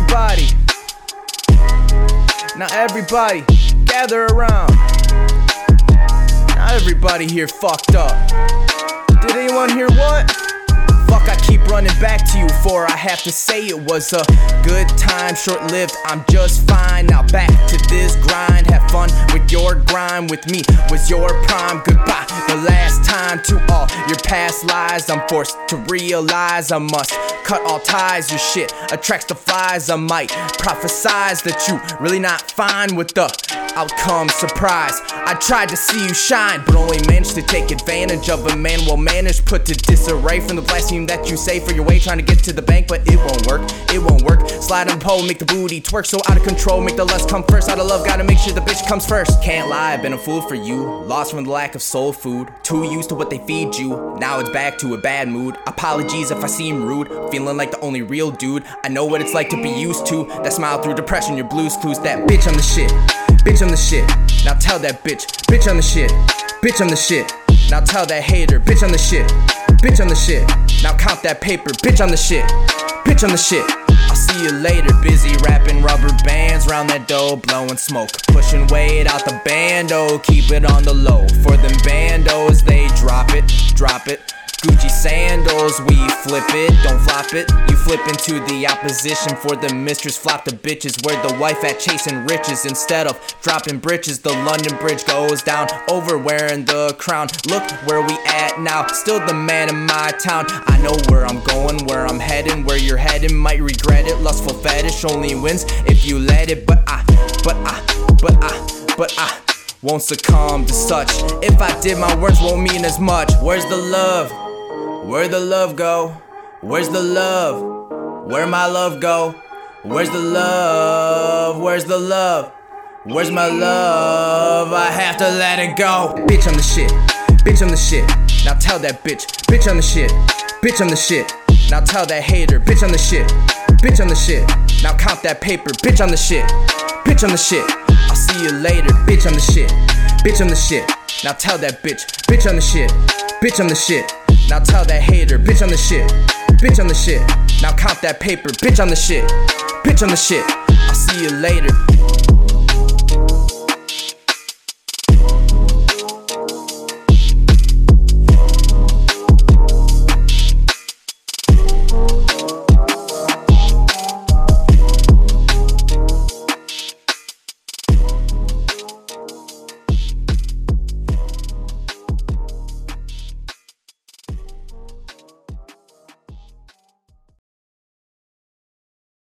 everybody, now everybody, gather around. Now everybody here fucked up. Did anyone hear what? Running back to you for I have to say it was a good time, short lived. I'm just fine. Now back to this grind. Have fun with your grind. With me was your prime. Goodbye. The last time to all your past lies. I'm forced to realize I must cut all ties. Your shit attracts the flies. I might prophesize that you really not fine with the outcome. Surprise. I tried to see you shine, but only managed to take advantage of a man well managed, put to disarray from the blasphemy that you say for your way, trying to get to the bank, but it won't work. It won't work. Slide and pole, make the booty twerk so out of control, make the lust come first. Out of love, gotta make sure the bitch comes first. Can't lie, I've been a fool for you. Lost from the lack of soul food. Too used to what they feed you. Now it's back to a bad mood. Apologies if I seem rude. Feeling like the only real dude. I know what it's like to be used to. That smile through depression, your blues clues. That bitch on the shit. Bitch on the shit. Now tell that bitch. Bitch on the shit. Bitch on the shit. Now tell that hater. Bitch on the shit. Bitch on the shit. Now count that paper. Bitch on the shit. Bitch on the shit. I'll see you later. Busy wrapping rubber bands round that dough, blowing smoke. Pushing weight out the bando, keep it on the low. For them bandos, they drop it, drop it. Gucci sandals, we flip it, don't flop it. You flip into the opposition for the mistress, flop the bitches. Where the wife at chasing riches instead of dropping britches. The London Bridge goes down, over wearing the crown. Look where we at now, still the man in my town. I know where I'm going, where I'm heading, where you're heading. Might regret it, lustful fetish only wins if you let it. But I, but I, but I, but I won't succumb to such. If I did, my words won't mean as much. Where's the love? Where'd the love go? Where's the love? Where my love go? Where's the love? Where's the love? Where's my love? I have to let it go. Bitch on the shit. Bitch on the shit. Now tell that bitch. Bitch on the shit. Bitch on the shit. Now tell that hater. Bitch on the shit. Bitch on the shit. Now count that paper. Bitch on the shit. Bitch on the shit. I'll see you later. Bitch on the shit. Bitch on the shit. Now tell that bitch. Bitch on the shit. Bitch on the shit. Now tell that hater, bitch on the shit, bitch on the shit. Now count that paper, bitch on the shit, bitch on the shit. I'll see you later.